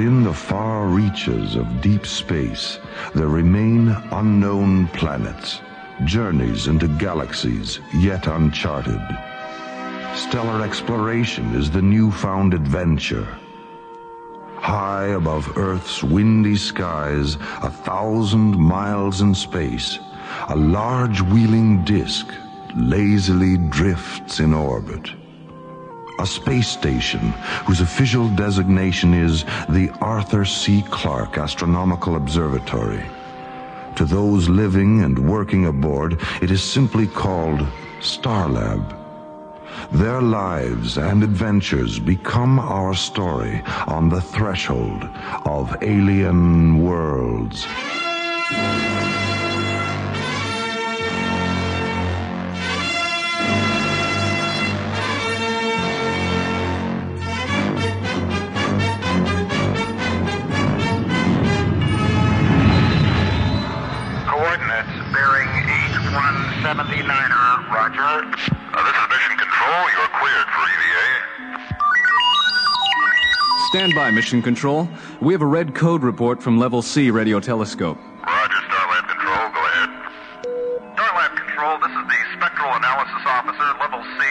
Within the far reaches of deep space, there remain unknown planets, journeys into galaxies yet uncharted. Stellar exploration is the newfound adventure. High above Earth's windy skies, a thousand miles in space, a large wheeling disk lazily drifts in orbit. A space station whose official designation is the Arthur C. Clarke Astronomical Observatory. To those living and working aboard, it is simply called Starlab. Their lives and adventures become our story on the threshold of alien worlds. 8179er, roger. Uh, this is Mission Control. You're cleared for EVA. Stand by, Mission Control. We have a red code report from Level C radio telescope. Roger, Starlab Control. Go ahead. Starlab Control, this is the Spectral Analysis Officer, Level C.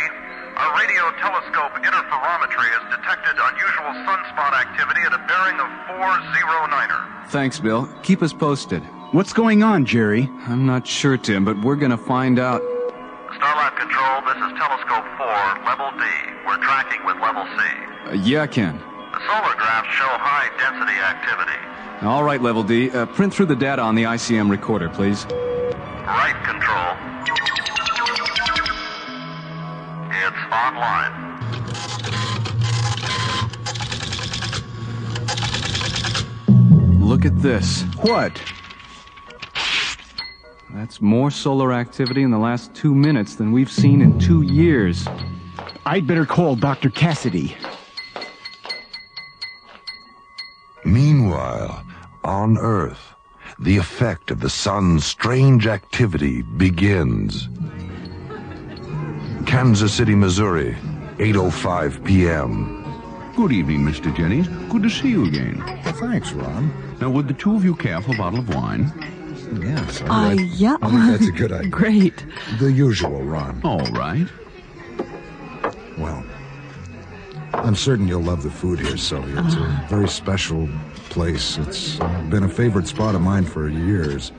Our radio telescope interferometry has detected unusual sunspot activity at a bearing of 409er. Thanks, Bill. Keep us posted. What's going on, Jerry? I'm not sure, Tim, but we're gonna find out. Starlab Control, this is Telescope 4, Level D. We're tracking with Level C. Uh, yeah, Ken. The solar graphs show high density activity. All right, Level D. Uh, print through the data on the ICM recorder, please. Right control. It's online. Look at this. What? That's more solar activity in the last two minutes than we've seen in two years. I'd better call Dr. Cassidy. Meanwhile, on Earth, the effect of the sun's strange activity begins. Kansas City, Missouri, 8:05 p.m. Good evening, Mr. Jennings. Good to see you again. Well, thanks, Ron. Now, would the two of you care for a bottle of wine? Yes, Uh, I, yeah. I think that's a good idea. Great. The usual, Ron. All right. Well, I'm certain you'll love the food here, Sully. It's a very special place. It's uh, been a favorite spot of mine for years.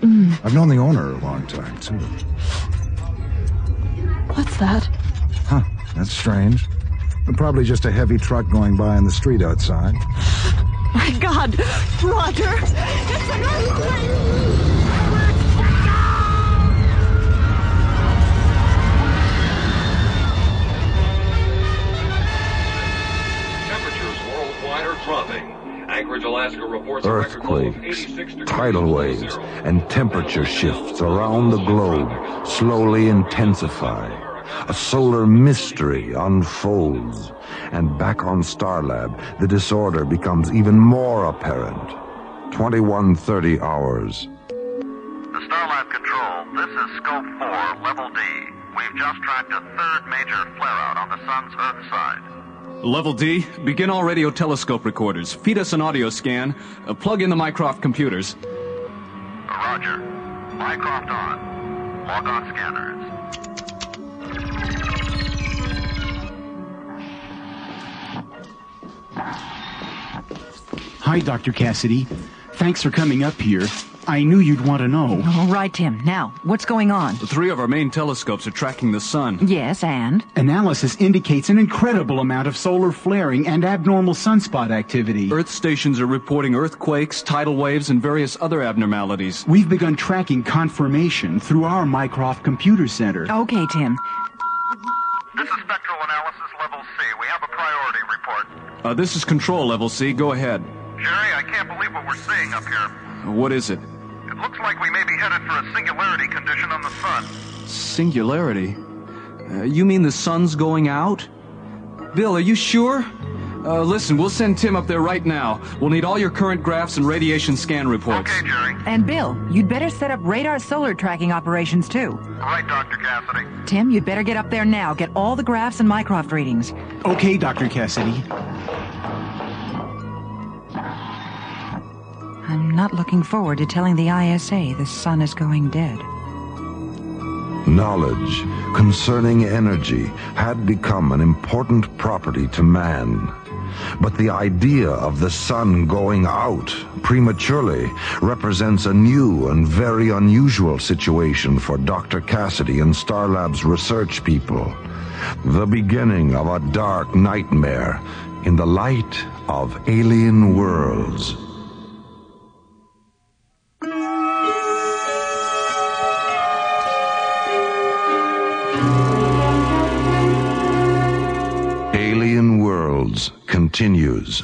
I've known the owner a long time, too. What's that? Huh, that's strange. Probably just a heavy truck going by in the street outside. My God, Roger! It's an earthquake! Earthquakes, tidal waves, and temperature shifts around the globe slowly intensify. A solar mystery unfolds. And back on Starlab, the disorder becomes even more apparent. 2130 hours. The Starlab Control, this is Scope 4, Level D. We've just tracked a third major flare-out on the sun's Earth side. Level D, begin all radio telescope recorders. Feed us an audio scan. Uh, plug in the Mycroft computers. Roger. Mycroft on. Log on scanners. Hi, Dr. Cassidy. Thanks for coming up here. I knew you'd want to know. All right, Tim. Now, what's going on? The three of our main telescopes are tracking the sun. Yes, and? Analysis indicates an incredible amount of solar flaring and abnormal sunspot activity. Earth stations are reporting earthquakes, tidal waves, and various other abnormalities. We've begun tracking confirmation through our Mycroft Computer Center. Okay, Tim. This is Spectral Analysis Level C. We have a priority report. Uh, this is Control Level C. Go ahead. Jerry, I can't believe what we're seeing up here. What is it? It looks like we may be headed for a singularity condition on the sun. Singularity? Uh, you mean the sun's going out? Bill, are you sure? Uh, listen, we'll send Tim up there right now. We'll need all your current graphs and radiation scan reports. Okay, Jerry. And Bill, you'd better set up radar solar tracking operations too. Right, Dr. Cassidy. Tim, you'd better get up there now. Get all the graphs and Mycroft readings. Okay, Dr. Cassidy. I'm not looking forward to telling the ISA the sun is going dead. Knowledge concerning energy had become an important property to man. But the idea of the sun going out prematurely represents a new and very unusual situation for Dr. Cassidy and Starlab's research people. The beginning of a dark nightmare in the light of alien worlds. Continues.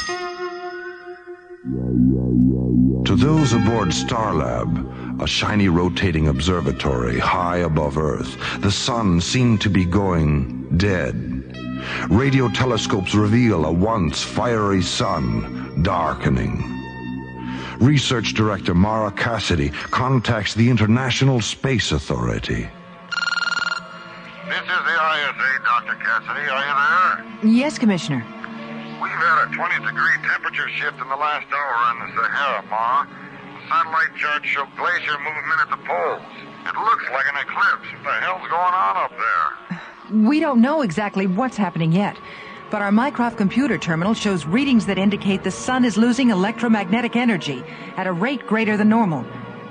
To those aboard Starlab, a shiny rotating observatory high above Earth, the sun seemed to be going dead. Radio telescopes reveal a once fiery sun darkening. Research Director Mara Cassidy contacts the International Space Authority. This is the ISA, Dr. Cassidy. Are you there? Yes, Commissioner. Had a 20 degree temperature shift in the last hour in the Sahara, uh, Ma. The satellite charts show glacier movement at the poles. It looks like an eclipse. What the hell's going on up there? We don't know exactly what's happening yet, but our Mycroft computer terminal shows readings that indicate the sun is losing electromagnetic energy at a rate greater than normal.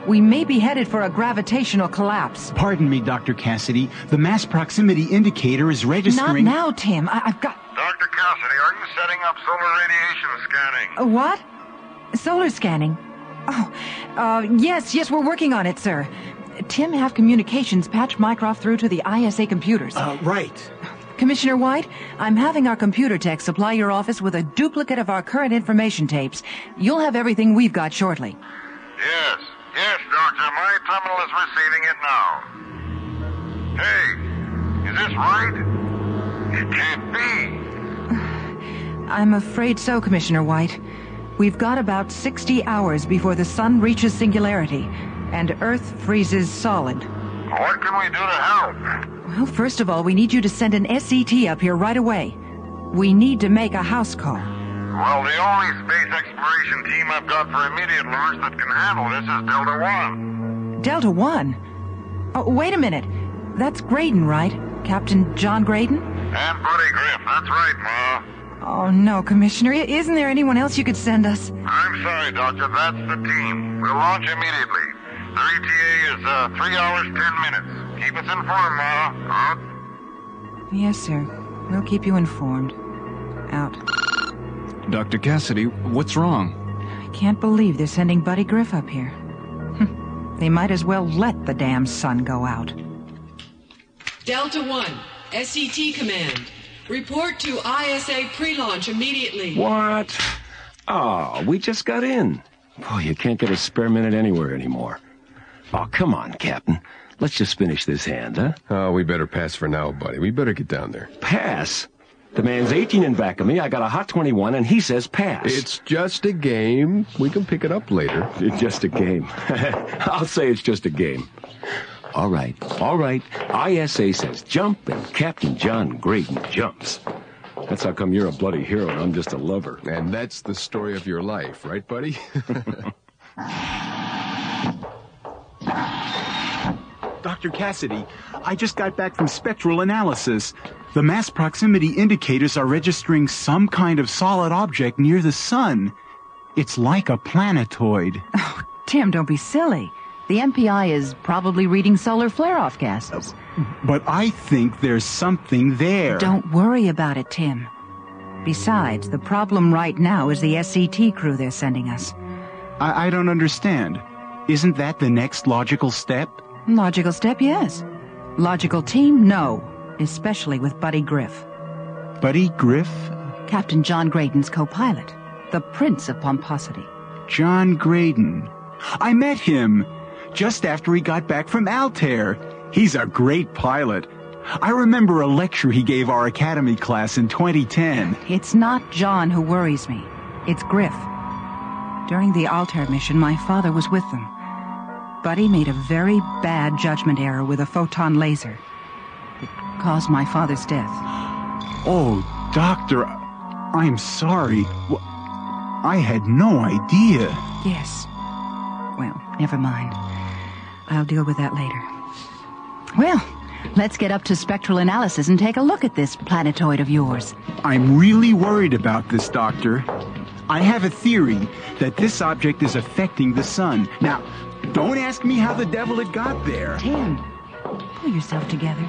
We may be headed for a gravitational collapse. Pardon me, Dr. Cassidy. The mass proximity indicator is registering. Not registering. now, Tim. I- I've got. Dr. Cassidy, are you setting up solar radiation scanning? A what? Solar scanning? Oh, uh, yes, yes, we're working on it, sir. Tim have Communications patched Mycroft through to the ISA computers. Uh, right. Commissioner White, I'm having our computer tech supply your office with a duplicate of our current information tapes. You'll have everything we've got shortly. Yes, yes, Doctor. My terminal is receiving it now. Hey, is this right? It can't be. I'm afraid so, Commissioner White. We've got about 60 hours before the sun reaches singularity and Earth freezes solid. What can we do to help? Well, first of all, we need you to send an SET up here right away. We need to make a house call. Well, the only space exploration team I've got for immediate launch that can handle this is Delta One. Delta One? Oh, wait a minute. That's Graydon, right? Captain John Graydon? And Buddy Griff, that's right, Ma. Oh, no, Commissioner. Isn't there anyone else you could send us? I'm sorry, Doctor, that's the team. We'll launch immediately. Their ETA is uh, three hours, ten minutes. Keep us informed, Ma. Out. Yes, sir. We'll keep you informed. Out. Dr. Cassidy, what's wrong? I can't believe they're sending Buddy Griff up here. Hm. They might as well let the damn sun go out. Delta 1, SCT command. Report to ISA pre-launch immediately. What? Oh, we just got in. Boy, you can't get a spare minute anywhere anymore. Oh, come on, Captain. Let's just finish this hand, huh? Oh, we better pass for now, buddy. We better get down there. Pass? The man's 18 in back of me. I got a hot 21, and he says pass. It's just a game. We can pick it up later. It's just a game. I'll say it's just a game. All right, all right. ISA says jump, and Captain John Graydon jumps. That's how come you're a bloody hero and I'm just a lover. And that's the story of your life, right, buddy? Dr. Cassidy, I just got back from spectral analysis. The mass proximity indicators are registering some kind of solid object near the sun. It's like a planetoid. Oh, Tim, don't be silly. The MPI is probably reading solar flare-off gases. But I think there's something there. Don't worry about it, Tim. Besides, the problem right now is the SCT crew they're sending us. I, I don't understand. Isn't that the next logical step? Logical step, yes. Logical team, no. Especially with Buddy Griff. Buddy Griff? Captain John Graydon's co-pilot. The Prince of Pomposity. John Graydon. I met him just after he got back from Altair. He's a great pilot. I remember a lecture he gave our academy class in 2010. It's not John who worries me. It's Griff. During the Altair mission, my father was with them. Buddy made a very bad judgment error with a photon laser. It caused my father's death. Oh, Doctor, I'm sorry. I had no idea. Yes, Well, never mind. I'll deal with that later. Well, let's get up to spectral analysis and take a look at this planetoid of yours. I'm really worried about this, Doctor. I have a theory that this object is affecting the sun. Now, don't ask me how the devil it got there. Tim, pull yourself together.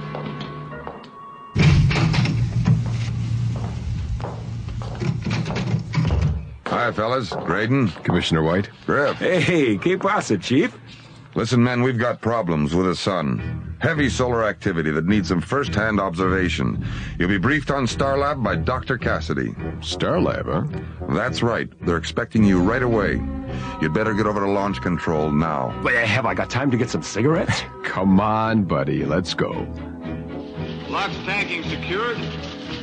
Hi, fellas. Graydon. Commissioner White. Griff. Hey, que pasa, Chief? Listen, men, we've got problems with the sun. Heavy solar activity that needs some first-hand observation. You'll be briefed on Starlab by Dr. Cassidy. Starlab, huh? That's right. They're expecting you right away. You'd better get over to launch control now. Wait, have I got time to get some cigarettes? Come on, buddy. Let's go. Lock tanking secured.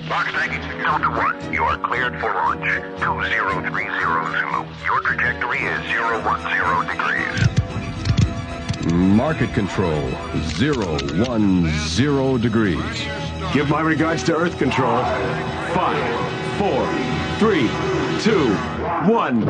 Box tanking secured. Delta 1, you are cleared for launch. 2030 Zulu. Your trajectory is 010 degrees. Market control, zero one zero degrees. Give my regards to Earth Control. Five, four, three, two, one.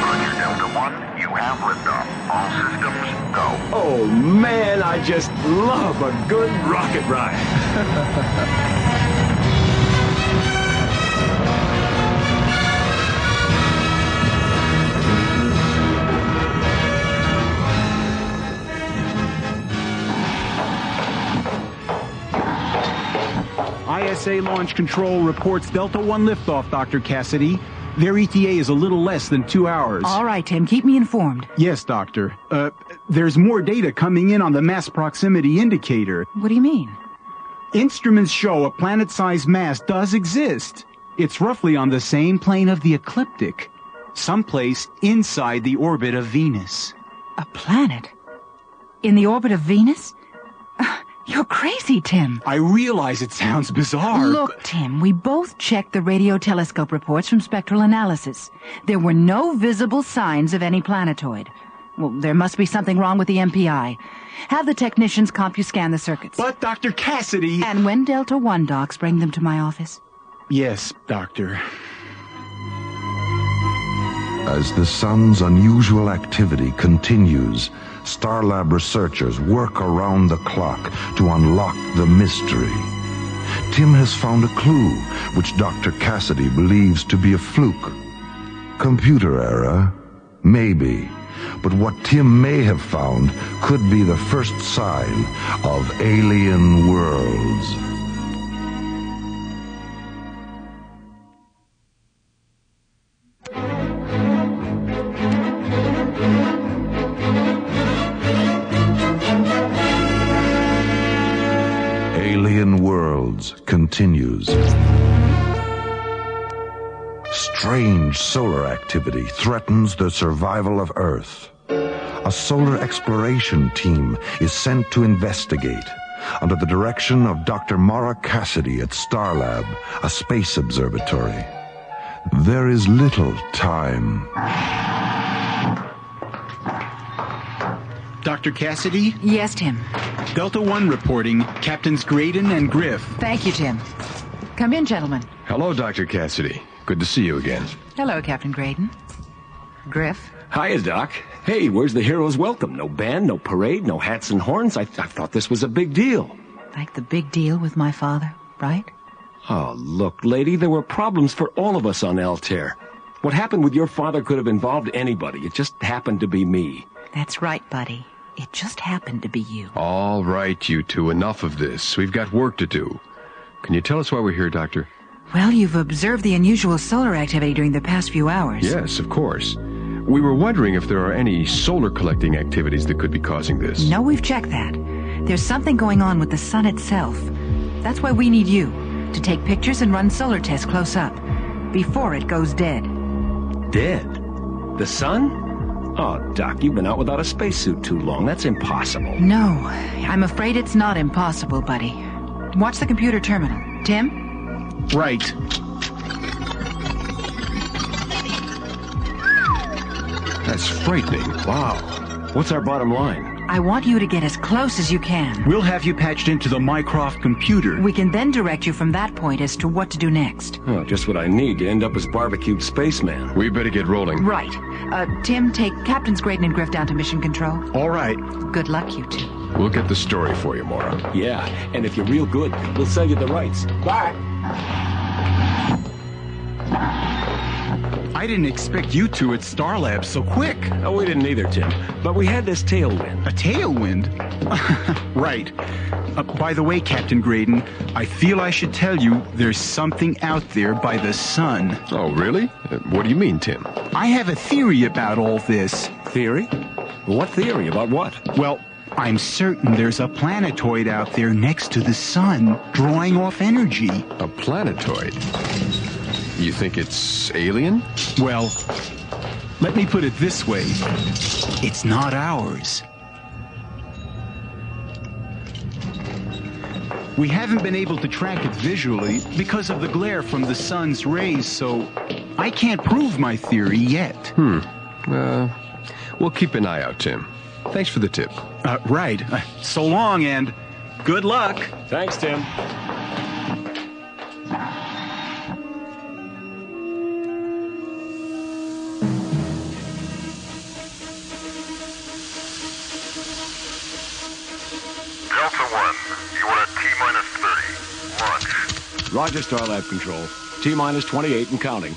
Roger, Delta 1, you have liftoff. All systems go. Oh man, I just love a good rocket ride. Launch Control reports Delta 1 liftoff, Dr. Cassidy. Their ETA is a little less than two hours. All right, Tim, keep me informed. Yes, Doctor. Uh, there's more data coming in on the mass proximity indicator. What do you mean? Instruments show a planet-sized mass does exist. It's roughly on the same plane of the ecliptic, someplace inside the orbit of Venus. A planet? In the orbit of Venus? You're crazy, Tim. I realize it sounds bizarre. Look, Tim, we both checked the radio telescope reports from spectral analysis. There were no visible signs of any planetoid. Well, there must be something wrong with the MPI. Have the technicians CompuScan the circuits. But, Dr. Cassidy... And when Delta 1 docks, bring them to my office. Yes, Doctor. As the sun's unusual activity continues, Starlab researchers work around the clock to unlock the mystery. Tim has found a clue which Dr. Cassidy believes to be a fluke. Computer error? Maybe. But what Tim may have found could be the first sign of alien worlds. Strange solar activity threatens the survival of Earth. A solar exploration team is sent to investigate under the direction of Dr. Mara Cassidy at Starlab, a space observatory. There is little time. Dr. Cassidy? Yes, Tim. Delta 1 reporting. Captains Graydon and Griff. Thank you, Tim. Come in, gentlemen. Hello, Dr. Cassidy. Good to see you again. Hello, Captain Graydon. Griff. Hiya, Doc. Hey, where's the hero's welcome? No band, no parade, no hats and horns? I, I thought this was a big deal. Like the big deal with my father, right? Oh, look, lady, there were problems for all of us on Altair. What happened with your father could have involved anybody. It just happened to be me. That's right, buddy. It just happened to be you. All right, you two, enough of this. We've got work to do. Can you tell us why we're here, Doctor? Well, you've observed the unusual solar activity during the past few hours. Yes, of course. We were wondering if there are any solar collecting activities that could be causing this. No, we've checked that. There's something going on with the sun itself. That's why we need you to take pictures and run solar tests close up before it goes dead. Dead? The sun? Oh, Doc, you've been out without a spacesuit too long. That's impossible. No, I'm afraid it's not impossible, buddy. Watch the computer terminal. Tim? Right. That's frightening. Wow. What's our bottom line? I want you to get as close as you can. We'll have you patched into the Mycroft computer. We can then direct you from that point as to what to do next. Oh, just what I need to end up as barbecued spaceman. We better get rolling. Right. Uh, Tim, take Captains Graydon and Griff down to mission control. All right. Good luck, you two. We'll get the story for you, Mara. Yeah, and if you're real good, we'll sell you the rights. Bye. I didn't expect you two at Starlab so quick. Oh, we didn't either, Tim. But we had this tailwind. A tailwind? right. Uh, by the way, Captain Graydon, I feel I should tell you there's something out there by the sun. Oh, really? Uh, what do you mean, Tim? I have a theory about all this. Theory? What theory? About what? Well, I'm certain there's a planetoid out there next to the sun, drawing off energy. A planetoid? You think it's alien? Well, let me put it this way it's not ours. We haven't been able to track it visually because of the glare from the sun's rays, so I can't prove my theory yet. Hmm. Uh, we'll keep an eye out, Tim. Thanks for the tip. Uh, right. Uh, so long and good luck. Thanks, Tim. Delta 1, you are at T-minus 30. Launch. Roger, Starlab Control. T-minus 28 and counting.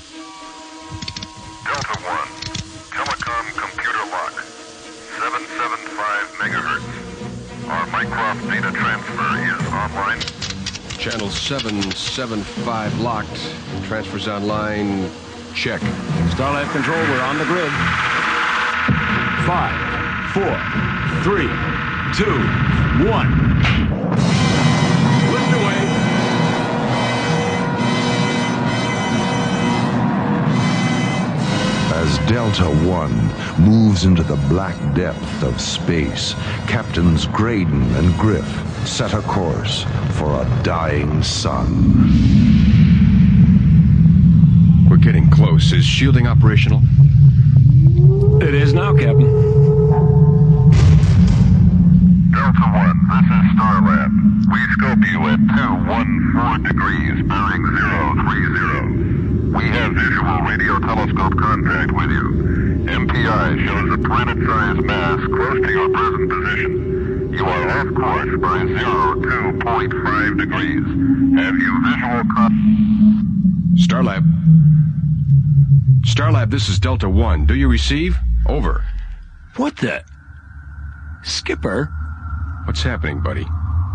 Channel 775 locked. Transfers online. Check. Starlab Control, we're on the grid. Five, four, three, two, one. Lift away. As Delta One moves into the black depth of space, Captains Graydon and Griff set a course for a dying sun. We're getting close. Is shielding operational? It is now, Captain. Delta 1, this is Starlab. We scope you at 214 degrees, bearing 030. We have visual radio telescope contact with you. MPI shows a planet-sized mass close to your present position. You are off course by 02.5 degrees. Have you visual con... Starlab. Starlab, this is Delta 1. Do you receive? Over. What the? Skipper? What's happening, buddy?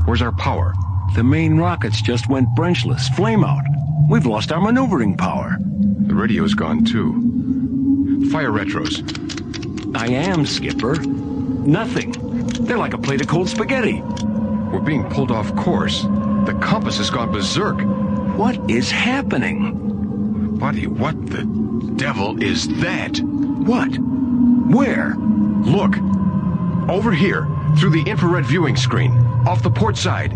Where's our power? The main rockets just went branchless. Flame out. We've lost our maneuvering power. The radio's gone too. Fire retros. I am, Skipper. Nothing. They're like a plate of cold spaghetti. We're being pulled off course. The compass has gone berserk. What is happening? Buddy, what the devil is that? What? Where? Look. Over here, through the infrared viewing screen, off the port side.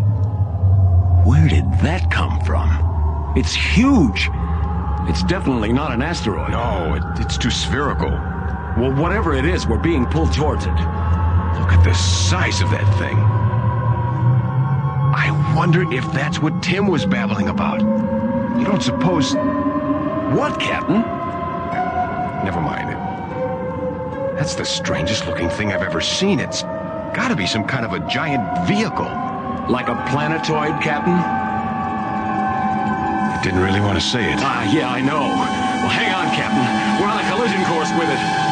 Where did that come from? It's huge. It's definitely not an asteroid. No, it, it's too spherical. Well, whatever it is, we're being pulled towards it. Look at the size of that thing. I wonder if that's what Tim was babbling about. You don't suppose. What, Captain? Never mind it. That's the strangest looking thing I've ever seen. It's gotta be some kind of a giant vehicle. Like a planetoid, Captain? I didn't really want to say it. Ah, yeah, I know. Well, hang on, Captain. We're on a collision course with it.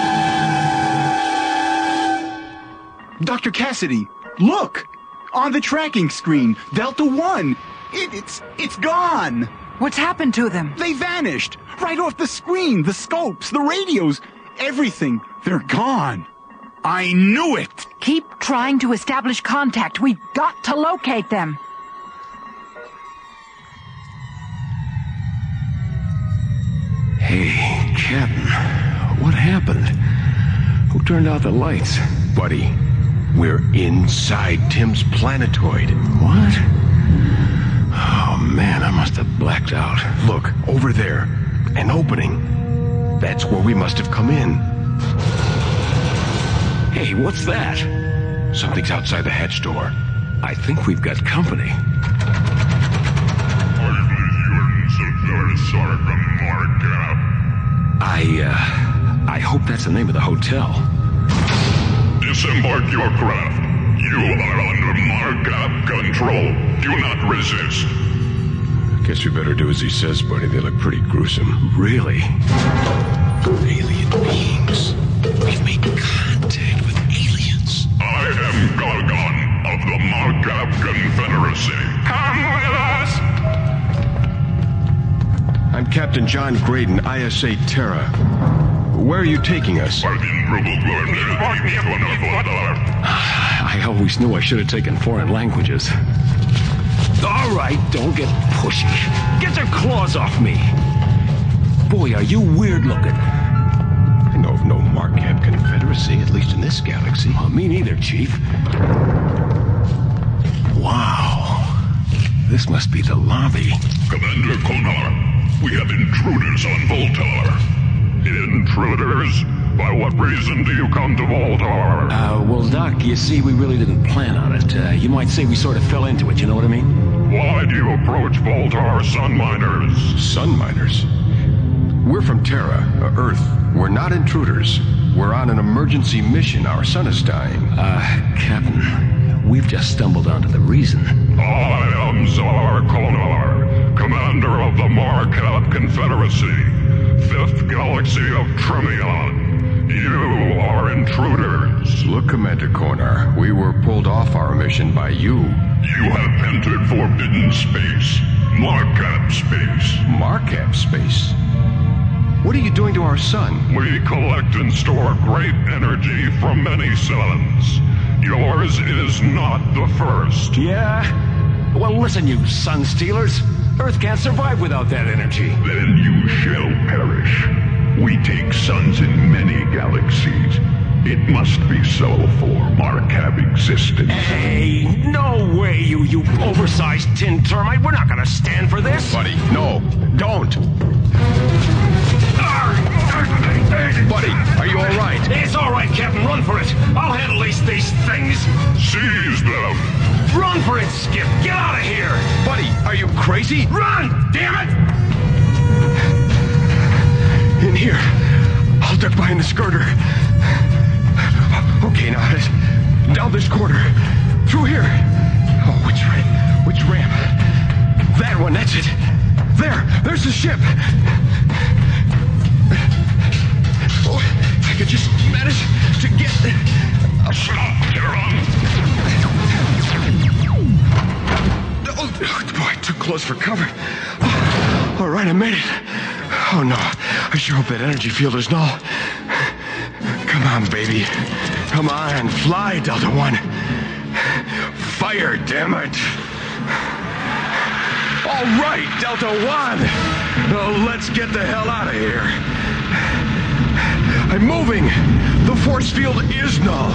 Dr. Cassidy, look! On the tracking screen, Delta One. It, it's it's gone. What's happened to them? They vanished right off the screen. The scopes, the radios, everything. They're gone. I knew it. Keep trying to establish contact. We've got to locate them. Hey, Captain, what happened? Who turned out the lights? Buddy, we're inside Tim's planetoid. What? Oh man, I must have blacked out. Look, over there. An opening. That's where we must have come in. Hey, what's that? Something's outside the hatch door. I think we've got company. I, uh, I hope that's the name of the hotel. Disembark your craft. You are under Markab control. Do not resist. I Guess we better do as he says, buddy. They look pretty gruesome. Really? Alien beings. We've made contact with aliens. I am Gargon of the Markab Confederacy. Come with us! I'm Captain John Graydon, ISA Terra. Where are you taking us? I always knew I should have taken foreign languages. All right, don't get pushy. Get your claws off me. Boy, are you weird looking. I know of no Markab Confederacy, at least in this galaxy. Uh, me neither, Chief. Wow. This must be the lobby. Commander Konar, we have intruders on Voltar. Intruders? By what reason do you come to Voltar? Uh, well, Doc, you see, we really didn't plan on it. Uh, you might say we sort of fell into it, you know what I mean? Why do you approach Voltar sun miners? Sun miners? We're from Terra, uh, Earth. We're not intruders. We're on an emergency mission. Our sun is dying. Uh, Captain, we've just stumbled onto the reason. I am Zar Konar, commander of the Markab Confederacy, fifth galaxy of Tremion. You are intruders. Look, Commander Konar, we were pulled off our mission by you. You have entered forbidden space. Markab space. Markab space? What are you doing to our sun? We collect and store great energy from many suns. Yours is not the first. Yeah? Well, listen, you sun stealers. Earth can't survive without that energy. Then you shall perish. We take suns in many galaxies. It must be so for Markab existence. Hey, no way, you, you oversized tin termite. We're not gonna stand for this. Buddy, no, don't. Buddy, are you all right? It's all right, Captain. Run for it. I'll handle these, these things. Seize them. Run for it, Skip. Get out of here. Buddy, are you crazy? Run, damn it. In here. I'll duck behind the skirter. Okay, now, this, down this corridor. Through here. Oh, which ramp? Which ramp? That one, that's it. There, there's the ship. Cover. Oh, all right, I made it. Oh, no. I sure hope that energy field is null. Come on, baby. Come on, fly, Delta One. Fire, damn it. All right, Delta One. Oh, let's get the hell out of here. I'm moving. The force field is null.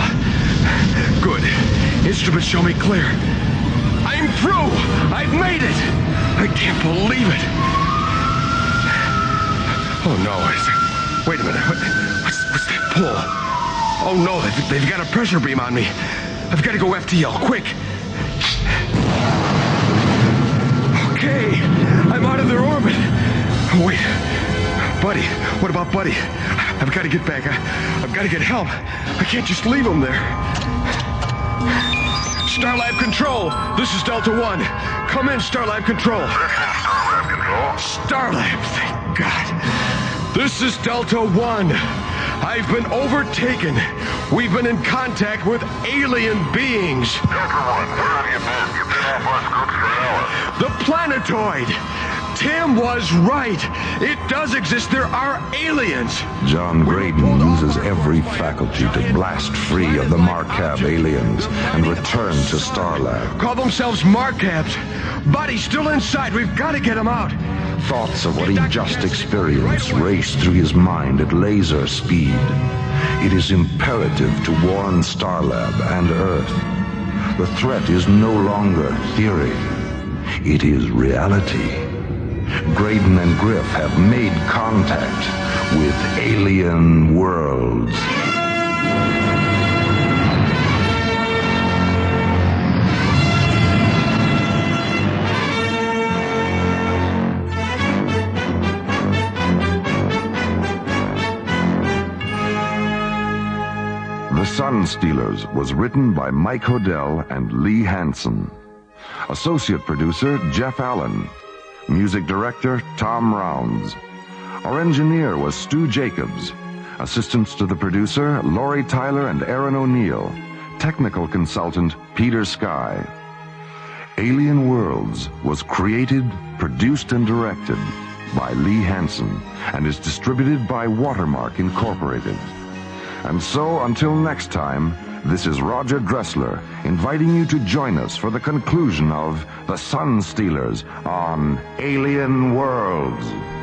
Good. Instruments show me clear. I'm through. I've made it. I can't believe it. Oh no! Wait a minute. What's, what's that pull? Oh no! They've, they've got a pressure beam on me. I've got to go FTL quick. Okay, I'm out of their orbit. Oh, wait, Buddy. What about Buddy? I've got to get back. I, I've got to get help. I can't just leave him there. Starlab Control. This is Delta One. Come in, Starlab Control. This is Starlab Control. Starlab, thank God. This is Delta One. I've been overtaken. We've been in contact with alien beings. Delta One, where have you been? You've been off our scopes for hours. The planetoid. Tim was right. It does exist. There are aliens. John Graydon uses every faculty to blast free of the Markab aliens and return to Starlab. Call themselves Markabs. Body's still inside. We've got to get him out. Thoughts of what he just experienced race through his mind at laser speed. It is imperative to warn Starlab and Earth. The threat is no longer theory. It is reality. Graydon and Griff have made contact with alien worlds. The Sun Stealers was written by Mike Hodel and Lee Hansen. Associate producer Jeff Allen. Music director Tom Rounds. Our engineer was Stu Jacobs. Assistants to the producer Laurie Tyler and Aaron O'Neill. Technical consultant Peter Sky. Alien Worlds was created, produced, and directed by Lee Hansen and is distributed by Watermark Incorporated. And so, until next time, this is Roger Dressler inviting you to join us for the conclusion of The Sun Stealers on Alien Worlds.